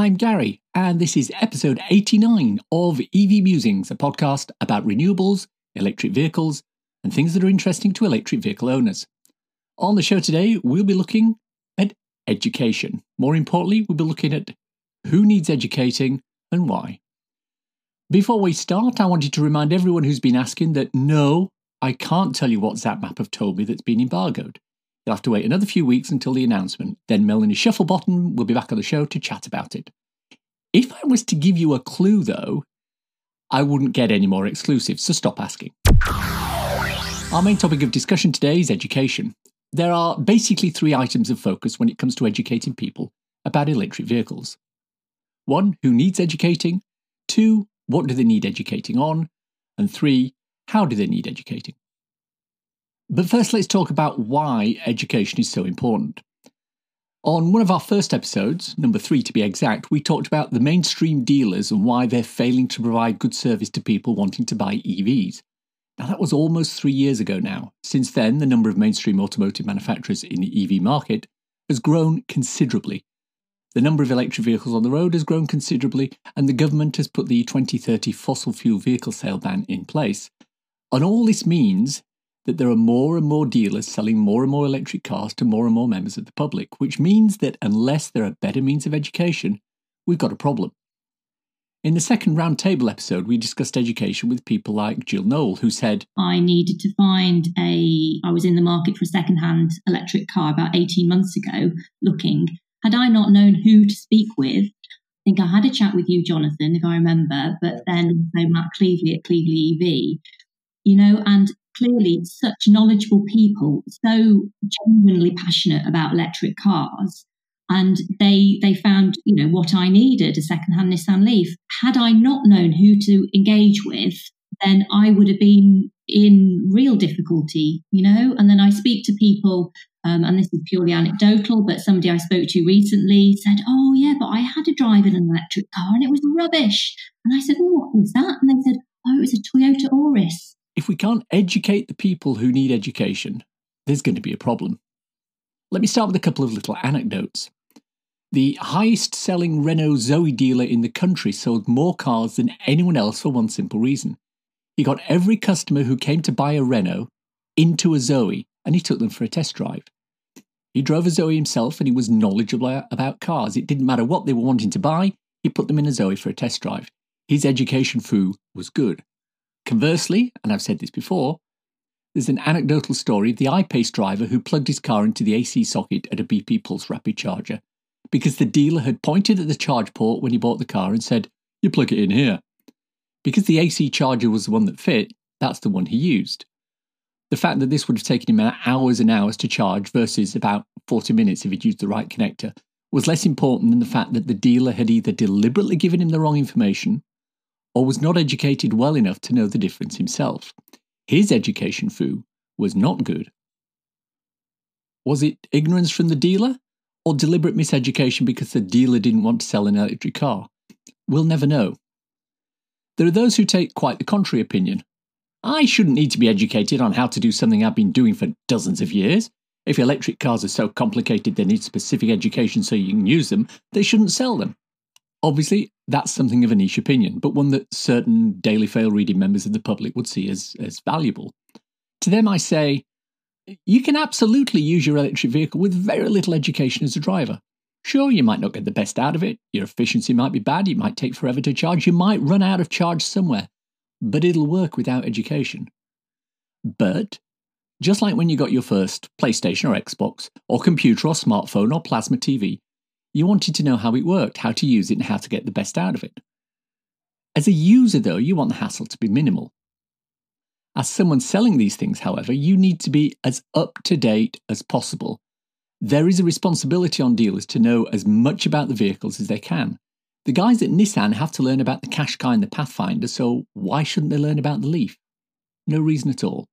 I'm Gary, and this is episode 89 of EV Musings, a podcast about renewables, electric vehicles, and things that are interesting to electric vehicle owners. On the show today, we'll be looking at education. More importantly, we'll be looking at who needs educating and why. Before we start, I wanted to remind everyone who's been asking that no, I can't tell you what ZapMap have told me that's been embargoed. You'll have to wait another few weeks until the announcement. Then Melanie Shufflebotham will be back on the show to chat about it. If I was to give you a clue, though, I wouldn't get any more exclusives, so stop asking. Our main topic of discussion today is education. There are basically three items of focus when it comes to educating people about electric vehicles. One, who needs educating? Two, what do they need educating on? And three, how do they need educating? But first, let's talk about why education is so important. On one of our first episodes, number three to be exact, we talked about the mainstream dealers and why they're failing to provide good service to people wanting to buy EVs. Now, that was almost three years ago now. Since then, the number of mainstream automotive manufacturers in the EV market has grown considerably. The number of electric vehicles on the road has grown considerably, and the government has put the 2030 fossil fuel vehicle sale ban in place. And all this means that there are more and more dealers selling more and more electric cars to more and more members of the public, which means that unless there are better means of education, we've got a problem. In the second roundtable episode, we discussed education with people like Jill Knoll, who said, I needed to find a. I was in the market for a second-hand electric car about 18 months ago looking. Had I not known who to speak with, I think I had a chat with you, Jonathan, if I remember, but then so Matt Cleveley at Cleveley EV, you know, and clearly such knowledgeable people, so genuinely passionate about electric cars. And they they found, you know, what I needed, a secondhand Nissan Leaf. Had I not known who to engage with, then I would have been in real difficulty, you know. And then I speak to people, um, and this is purely anecdotal, but somebody I spoke to recently said, "Oh yeah, but I had to drive in an electric car and it was rubbish." And I said, "What was that?" And they said, "Oh, it was a Toyota Auris." If we can't educate the people who need education, there's going to be a problem. Let me start with a couple of little anecdotes. The highest selling Renault Zoe dealer in the country sold more cars than anyone else for one simple reason. He got every customer who came to buy a Renault into a Zoe and he took them for a test drive. He drove a Zoe himself and he was knowledgeable about cars. It didn't matter what they were wanting to buy, he put them in a Zoe for a test drive. His education foo was good. Conversely, and I've said this before, there's an anecdotal story of the I-Pace driver who plugged his car into the AC socket at a BP Pulse rapid charger because the dealer had pointed at the charge port when he bought the car and said, You plug it in here. Because the AC charger was the one that fit, that's the one he used. The fact that this would have taken him hours and hours to charge versus about 40 minutes if he'd used the right connector was less important than the fact that the dealer had either deliberately given him the wrong information or was not educated well enough to know the difference himself. His education foo was not good. Was it ignorance from the dealer or deliberate miseducation because the dealer didn't want to sell an electric car? We'll never know. There are those who take quite the contrary opinion. I shouldn't need to be educated on how to do something I've been doing for dozens of years. If electric cars are so complicated they need specific education so you can use them, they shouldn't sell them. Obviously, that's something of a niche opinion, but one that certain Daily Fail reading members of the public would see as, as valuable. To them, I say, you can absolutely use your electric vehicle with very little education as a driver. Sure, you might not get the best out of it, your efficiency might be bad, it might take forever to charge, you might run out of charge somewhere, but it'll work without education. But, just like when you got your first PlayStation or Xbox, or computer or smartphone or plasma TV, you wanted to know how it worked, how to use it, and how to get the best out of it. As a user, though, you want the hassle to be minimal. As someone selling these things, however, you need to be as up to date as possible. There is a responsibility on dealers to know as much about the vehicles as they can. The guys at Nissan have to learn about the Qashqai and the Pathfinder, so why shouldn't they learn about the Leaf? No reason at all.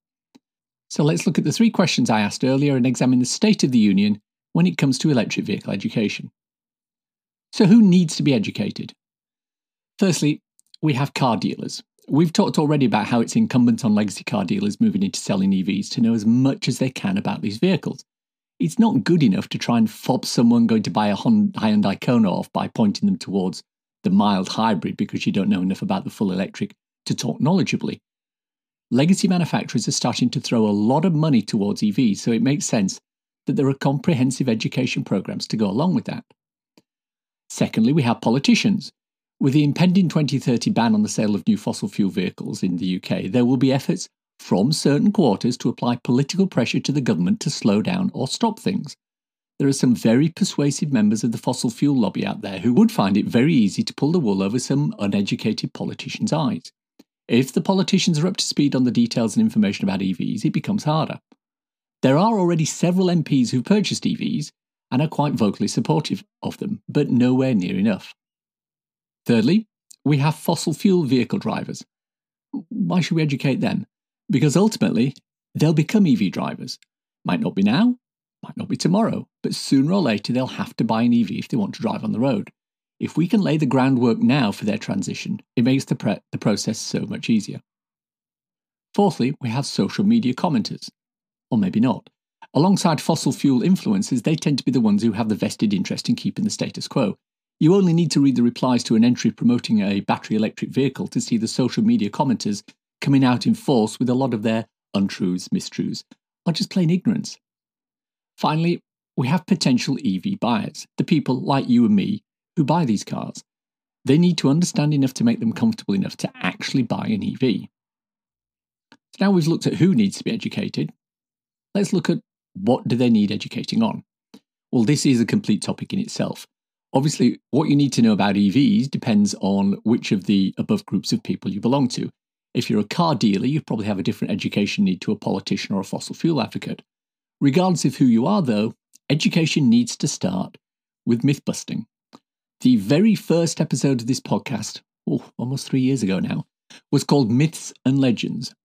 So let's look at the three questions I asked earlier and examine the state of the union when it comes to electric vehicle education. So, who needs to be educated? Firstly, we have car dealers. We've talked already about how it's incumbent on legacy car dealers moving into selling EVs to know as much as they can about these vehicles. it's not good enough to try and fob someone going to buy a Hyundai Kona off by pointing them towards the mild hybrid because you don't know enough about the full electric to talk knowledgeably. Legacy manufacturers are starting to throw a lot of money towards EVs, so it makes sense that there are comprehensive education programs to go along with that. Secondly, we have politicians. With the impending 2030 ban on the sale of new fossil fuel vehicles in the UK, there will be efforts from certain quarters to apply political pressure to the government to slow down or stop things. There are some very persuasive members of the fossil fuel lobby out there who would find it very easy to pull the wool over some uneducated politicians' eyes. If the politicians are up to speed on the details and information about EVs, it becomes harder. There are already several MPs who've purchased EVs and are quite vocally supportive of them, but nowhere near enough. Thirdly, we have fossil fuel vehicle drivers. Why should we educate them? Because ultimately, they'll become EV drivers. Might not be now, might not be tomorrow, but sooner or later they'll have to buy an EV if they want to drive on the road. If we can lay the groundwork now for their transition, it makes the, pre- the process so much easier. Fourthly, we have social media commenters. Or maybe not. Alongside fossil fuel influences, they tend to be the ones who have the vested interest in keeping the status quo. You only need to read the replies to an entry promoting a battery electric vehicle to see the social media commenters coming out in force with a lot of their untruths, mistruths, or just plain ignorance. Finally, we have potential EV buyers, the people like you and me who buy these cars. They need to understand enough to make them comfortable enough to actually buy an EV. So now we've looked at who needs to be educated. Let's look at what do they need educating on. Well, this is a complete topic in itself. Obviously, what you need to know about EVs depends on which of the above groups of people you belong to. If you're a car dealer, you probably have a different education need to a politician or a fossil fuel advocate. Regardless of who you are, though, education needs to start with myth busting. The very first episode of this podcast, oh, almost three years ago now, was called Myths and Legends.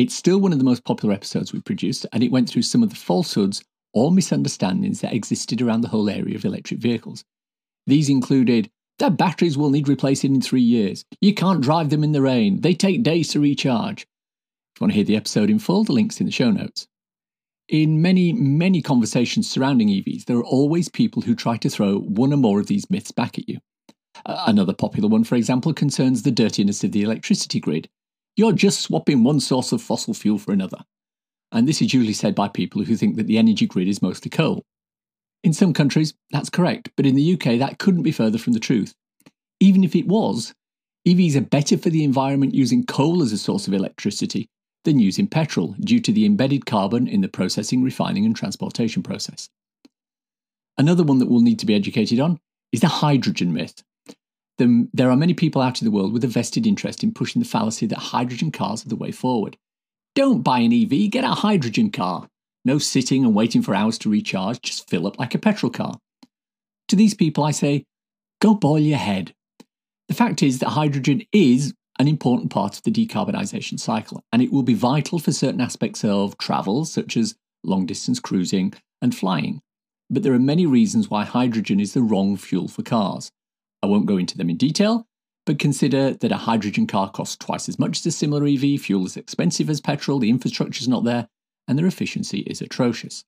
It's still one of the most popular episodes we've produced, and it went through some of the falsehoods or misunderstandings that existed around the whole area of electric vehicles. These included their batteries will need replacing in three years. You can't drive them in the rain. They take days to recharge. If you want to hear the episode in full, the link's in the show notes. In many, many conversations surrounding EVs, there are always people who try to throw one or more of these myths back at you. Another popular one, for example, concerns the dirtiness of the electricity grid. You're just swapping one source of fossil fuel for another. And this is usually said by people who think that the energy grid is mostly coal. In some countries, that's correct, but in the UK, that couldn't be further from the truth. Even if it was, EVs are better for the environment using coal as a source of electricity than using petrol due to the embedded carbon in the processing, refining, and transportation process. Another one that we'll need to be educated on is the hydrogen myth. There are many people out in the world with a vested interest in pushing the fallacy that hydrogen cars are the way forward. Don't buy an EV, get a hydrogen car. No sitting and waiting for hours to recharge, just fill up like a petrol car. To these people, I say, go boil your head. The fact is that hydrogen is an important part of the decarbonisation cycle, and it will be vital for certain aspects of travel, such as long distance cruising and flying. But there are many reasons why hydrogen is the wrong fuel for cars. I won't go into them in detail, but consider that a hydrogen car costs twice as much as a similar EV, fuel is expensive as petrol, the infrastructure is not there, and their efficiency is atrocious.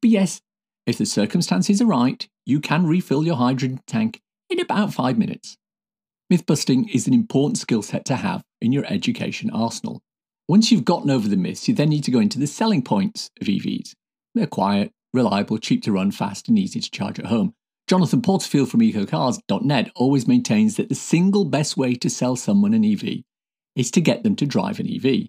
But yes, if the circumstances are right, you can refill your hydrogen tank in about five minutes. Myth busting is an important skill set to have in your education arsenal. Once you've gotten over the myths, you then need to go into the selling points of EVs. They're quiet, reliable, cheap to run, fast, and easy to charge at home. Jonathan Porterfield from ecocars.net always maintains that the single best way to sell someone an EV is to get them to drive an EV.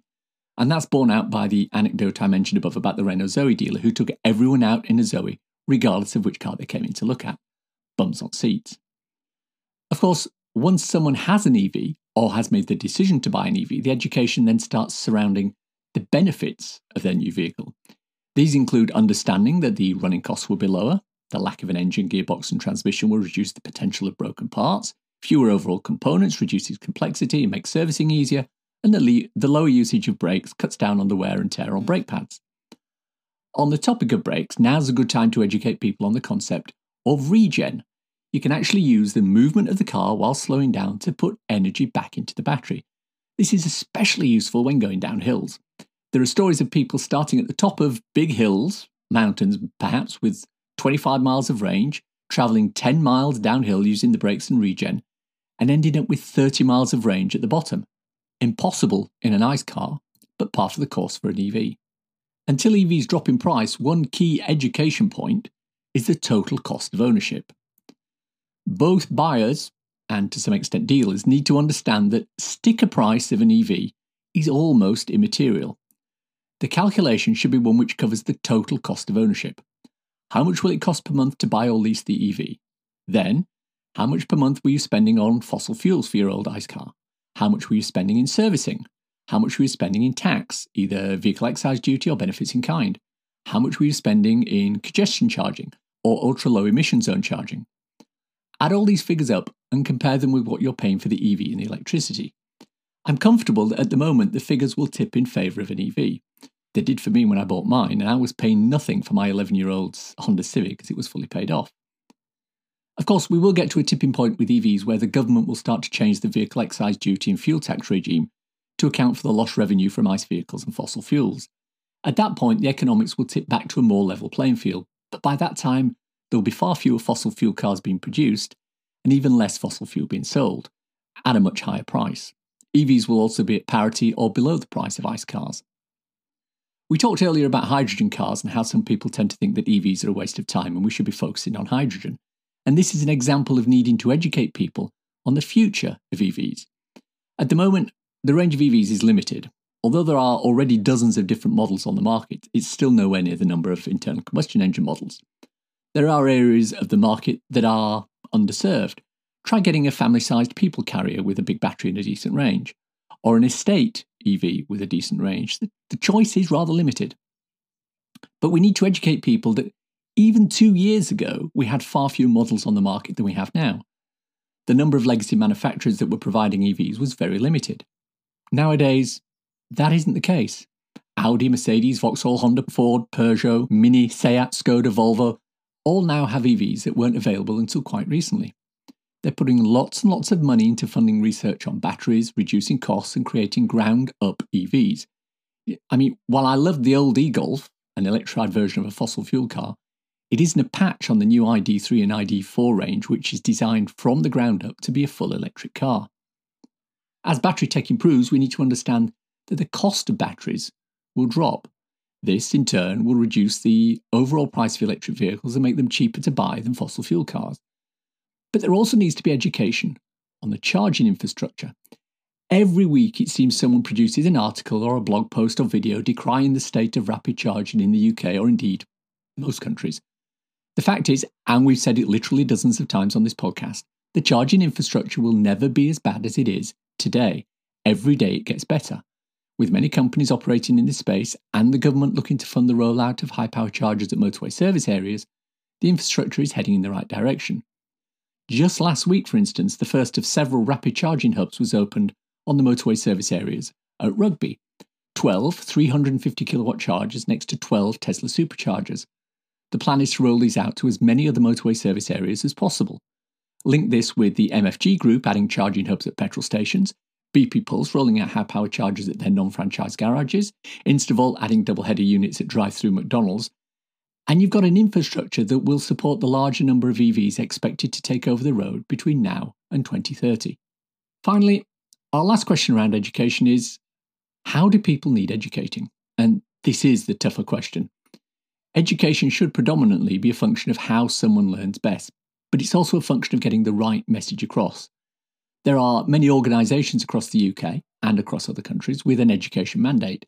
And that's borne out by the anecdote I mentioned above about the Renault Zoe dealer who took everyone out in a Zoe, regardless of which car they came in to look at. Bums on seats. Of course, once someone has an EV or has made the decision to buy an EV, the education then starts surrounding the benefits of their new vehicle. These include understanding that the running costs will be lower, the lack of an engine, gearbox, and transmission will reduce the potential of broken parts, fewer overall components reduces complexity and makes servicing easier, and the, the lower usage of brakes cuts down on the wear and tear on brake pads. On the topic of brakes, now's a good time to educate people on the concept of regen. You can actually use the movement of the car while slowing down to put energy back into the battery. This is especially useful when going down hills. There are stories of people starting at the top of big hills, mountains, perhaps with 25 miles of range, travelling 10 miles downhill using the brakes and regen, and ending up with 30 miles of range at the bottom. Impossible in an ICE car, but part of the course for an EV. Until EVs drop in price, one key education point is the total cost of ownership. Both buyers and to some extent dealers need to understand that sticker price of an EV is almost immaterial. The calculation should be one which covers the total cost of ownership. How much will it cost per month to buy or lease the EV? Then, how much per month were you spending on fossil fuels for your old ICE car? How much were you spending in servicing? How much were you spending in tax, either vehicle excise duty or benefits in kind? How much were you spending in congestion charging or ultra low emission zone charging? Add all these figures up and compare them with what you're paying for the EV and the electricity. I'm comfortable that at the moment the figures will tip in favour of an EV. They did for me when I bought mine, and I was paying nothing for my 11 year old's Honda Civic because it was fully paid off. Of course, we will get to a tipping point with EVs where the government will start to change the vehicle excise duty and fuel tax regime to account for the lost revenue from ICE vehicles and fossil fuels. At that point, the economics will tip back to a more level playing field, but by that time, there will be far fewer fossil fuel cars being produced and even less fossil fuel being sold at a much higher price. EVs will also be at parity or below the price of ICE cars. We talked earlier about hydrogen cars and how some people tend to think that EVs are a waste of time and we should be focusing on hydrogen. And this is an example of needing to educate people on the future of EVs. At the moment, the range of EVs is limited. Although there are already dozens of different models on the market, it's still nowhere near the number of internal combustion engine models. There are areas of the market that are underserved. Try getting a family sized people carrier with a big battery and a decent range, or an estate EV with a decent range. The, the choice is rather limited. But we need to educate people that even two years ago, we had far fewer models on the market than we have now. The number of legacy manufacturers that were providing EVs was very limited. Nowadays, that isn't the case. Audi, Mercedes, Vauxhall, Honda, Ford, Peugeot, Mini, Seat, Skoda, Volvo all now have EVs that weren't available until quite recently. They're putting lots and lots of money into funding research on batteries, reducing costs, and creating ground up EVs. I mean, while I love the old e Golf, an electrified version of a fossil fuel car, it isn't a patch on the new ID3 and ID4 range, which is designed from the ground up to be a full electric car. As battery tech improves, we need to understand that the cost of batteries will drop. This, in turn, will reduce the overall price of electric vehicles and make them cheaper to buy than fossil fuel cars. But there also needs to be education on the charging infrastructure. Every week, it seems someone produces an article or a blog post or video decrying the state of rapid charging in the UK or indeed most countries. The fact is, and we've said it literally dozens of times on this podcast, the charging infrastructure will never be as bad as it is today. Every day it gets better. With many companies operating in this space and the government looking to fund the rollout of high power chargers at motorway service areas, the infrastructure is heading in the right direction. Just last week, for instance, the first of several rapid charging hubs was opened on the motorway service areas at Rugby 12 350 kilowatt chargers next to 12 Tesla superchargers. The plan is to roll these out to as many other motorway service areas as possible. Link this with the MFG group adding charging hubs at petrol stations, BP Pulse rolling out high power chargers at their non franchise garages, Instavolt adding double header units at drive through McDonald's. And you've got an infrastructure that will support the larger number of EVs expected to take over the road between now and 2030. Finally, our last question around education is how do people need educating? And this is the tougher question. Education should predominantly be a function of how someone learns best, but it's also a function of getting the right message across. There are many organisations across the UK and across other countries with an education mandate.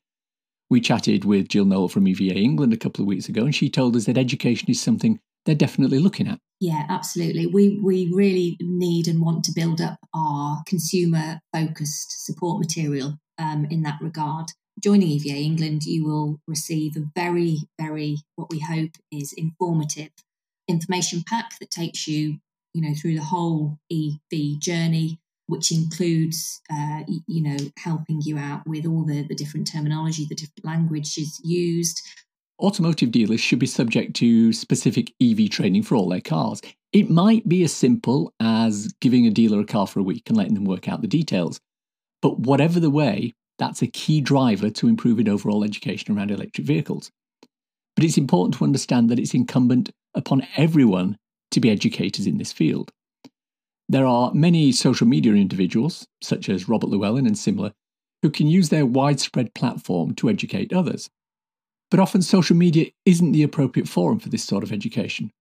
We chatted with Jill Noel from EVA England a couple of weeks ago, and she told us that education is something they're definitely looking at. Yeah, absolutely. We we really need and want to build up our consumer focused support material um, in that regard. Joining EVA England, you will receive a very, very what we hope is informative information pack that takes you, you know, through the whole EV journey, which includes, uh, you know, helping you out with all the, the different terminology, the different languages used. Automotive dealers should be subject to specific EV training for all their cars. It might be as simple as giving a dealer a car for a week and letting them work out the details. But whatever the way, that's a key driver to improving overall education around electric vehicles. but it's important to understand that it's incumbent upon everyone to be educators in this field. There are many social media individuals, such as Robert Llewellyn and similar, who can use their widespread platform to educate others. But often social media isn't the appropriate forum for this sort of education.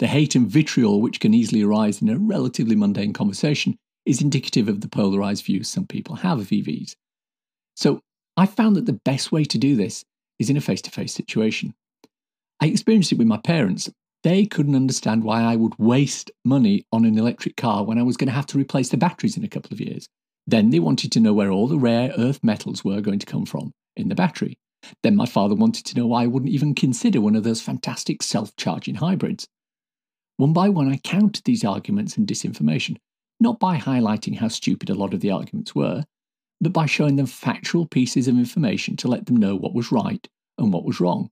The hate and vitriol which can easily arise in a relatively mundane conversation is indicative of the polarized views some people have of EVs. So I found that the best way to do this is in a face to face situation. I experienced it with my parents. They couldn't understand why I would waste money on an electric car when I was going to have to replace the batteries in a couple of years. Then they wanted to know where all the rare earth metals were going to come from in the battery. Then my father wanted to know why I wouldn't even consider one of those fantastic self charging hybrids. One by one, I countered these arguments and disinformation, not by highlighting how stupid a lot of the arguments were, but by showing them factual pieces of information to let them know what was right and what was wrong.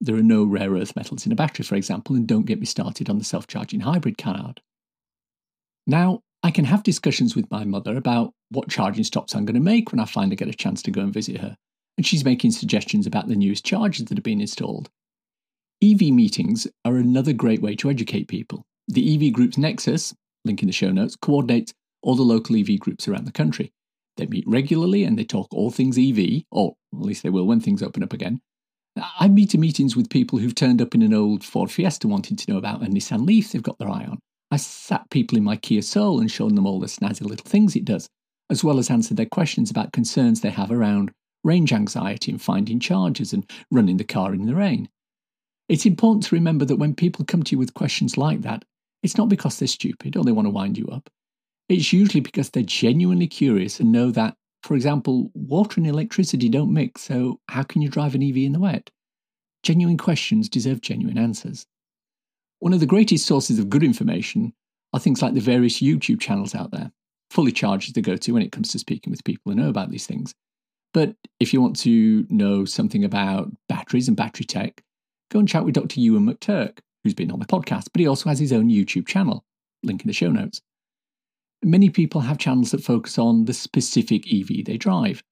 There are no rare earth metals in a battery, for example, and don't get me started on the self charging hybrid canard. Now, I can have discussions with my mother about what charging stops I'm going to make when I finally get a chance to go and visit her, and she's making suggestions about the newest chargers that have been installed. EV meetings are another great way to educate people. The EV Group's Nexus, link in the show notes, coordinates all the local EV groups around the country. They meet regularly and they talk all things EV, or at least they will when things open up again. I've been to meetings with people who've turned up in an old Ford Fiesta wanting to know about a Nissan Leaf they've got their eye on. I sat people in my Kia Soul and shown them all the snazzy little things it does, as well as answered their questions about concerns they have around range anxiety and finding chargers and running the car in the rain. It's important to remember that when people come to you with questions like that, it's not because they're stupid or they want to wind you up. It's usually because they're genuinely curious and know that, for example, water and electricity don't mix, so how can you drive an EV in the wet? Genuine questions deserve genuine answers. One of the greatest sources of good information are things like the various YouTube channels out there. Fully Charged is the go to when it comes to speaking with people who know about these things. But if you want to know something about batteries and battery tech, go and chat with Dr. Euan McTurk, who's been on the podcast, but he also has his own YouTube channel. Link in the show notes. Many people have channels that focus on the specific EV they drive.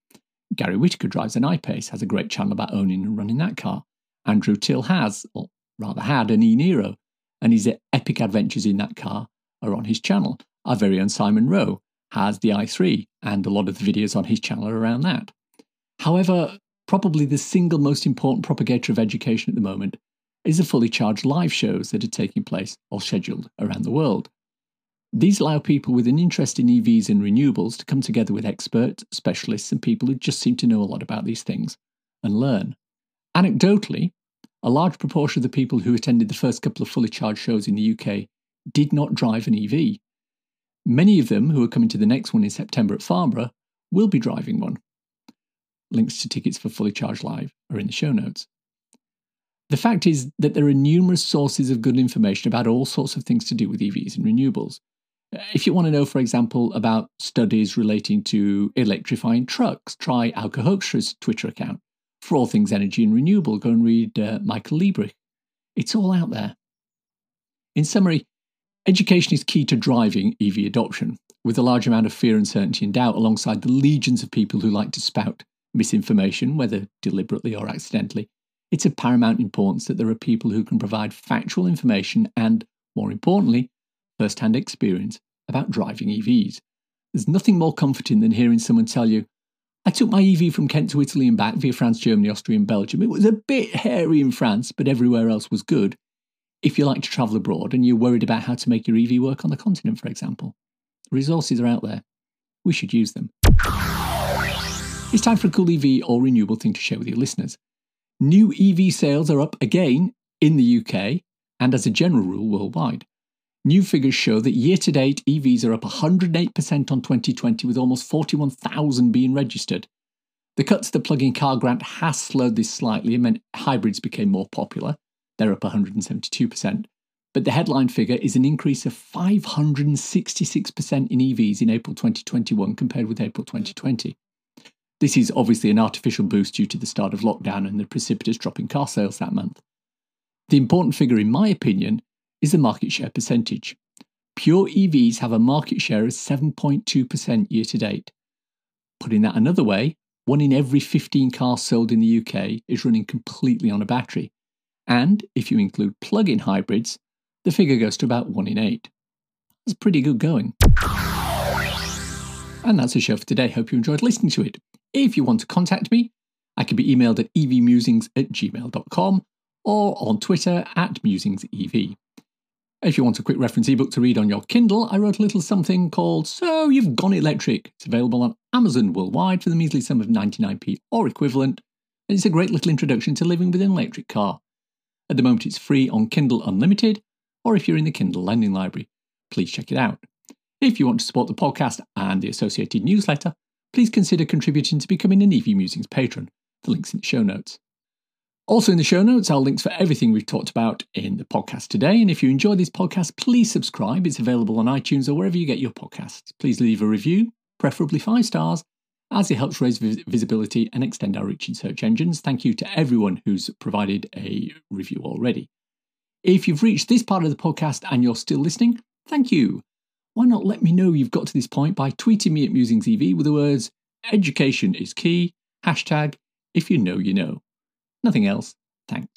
Garry Whittaker drives an I-Pace, has a great channel about owning and running that car. Andrew Till has, or rather had, an e-Niro, and his epic adventures in that car are on his channel. Our very own Simon Rowe has the i3, and a lot of the videos on his channel are around that. However, probably the single most important propagator of education at the moment is the fully charged live shows that are taking place or scheduled around the world. These allow people with an interest in EVs and renewables to come together with experts, specialists, and people who just seem to know a lot about these things and learn. Anecdotally, a large proportion of the people who attended the first couple of fully charged shows in the UK did not drive an EV. Many of them who are coming to the next one in September at Farnborough will be driving one. Links to tickets for Fully Charged Live are in the show notes. The fact is that there are numerous sources of good information about all sorts of things to do with EVs and renewables. If you want to know, for example, about studies relating to electrifying trucks, try Auke Hoekstra's Twitter account. For all things energy and renewable, go and read uh, Michael Liebreich. It's all out there. In summary, education is key to driving EV adoption, with a large amount of fear, uncertainty, and doubt, alongside the legions of people who like to spout misinformation, whether deliberately or accidentally. It's of paramount importance that there are people who can provide factual information and, more importantly, first hand experience about driving EVs. There's nothing more comforting than hearing someone tell you, I took my EV from Kent to Italy and back via France, Germany, Austria, and Belgium. It was a bit hairy in France, but everywhere else was good. If you like to travel abroad and you're worried about how to make your EV work on the continent, for example, resources are out there. We should use them. It's time for a cool EV or renewable thing to share with your listeners. New EV sales are up again in the UK and, as a general rule, worldwide. New figures show that year to date, EVs are up 108% on 2020, with almost 41,000 being registered. The cut to the plug in car grant has slowed this slightly and meant hybrids became more popular. They're up 172%. But the headline figure is an increase of 566% in EVs in April 2021 compared with April 2020. This is obviously an artificial boost due to the start of lockdown and the precipitous drop in car sales that month. The important figure, in my opinion, is the market share percentage. Pure EVs have a market share of 7.2% year to date. Putting that another way, one in every 15 cars sold in the UK is running completely on a battery, And if you include plug in hybrids, the figure goes to about 1 in 8. That's pretty good going. And that's the show for today. Hope you enjoyed listening to it. If you want to contact me, I can be emailed at evmusings at gmail.com or on Twitter at musingsev. If you want a quick reference ebook to read on your Kindle, I wrote a little something called So You've Gone Electric. It's available on Amazon worldwide for the measly sum of 99p or equivalent, and it's a great little introduction to living with an electric car. At the moment, it's free on Kindle Unlimited, or if you're in the Kindle Lending Library, please check it out. If you want to support the podcast and the associated newsletter, please consider contributing to becoming an EV Musings patron. The link's in the show notes. Also, in the show notes are links for everything we've talked about in the podcast today. And if you enjoy this podcast, please subscribe. It's available on iTunes or wherever you get your podcasts. Please leave a review, preferably five stars, as it helps raise visibility and extend our reach in search engines. Thank you to everyone who's provided a review already. If you've reached this part of the podcast and you're still listening, thank you. Why not let me know you've got to this point by tweeting me at MusingseV with the words education is key, hashtag if you know, you know. Nothing else. Thanks.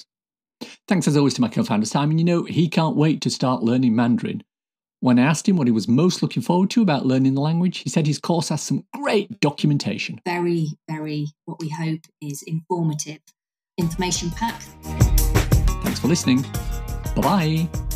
Thanks as always to my co founder Simon. You know, he can't wait to start learning Mandarin. When I asked him what he was most looking forward to about learning the language, he said his course has some great documentation. Very, very, what we hope is informative information packed. Thanks for listening. Bye bye.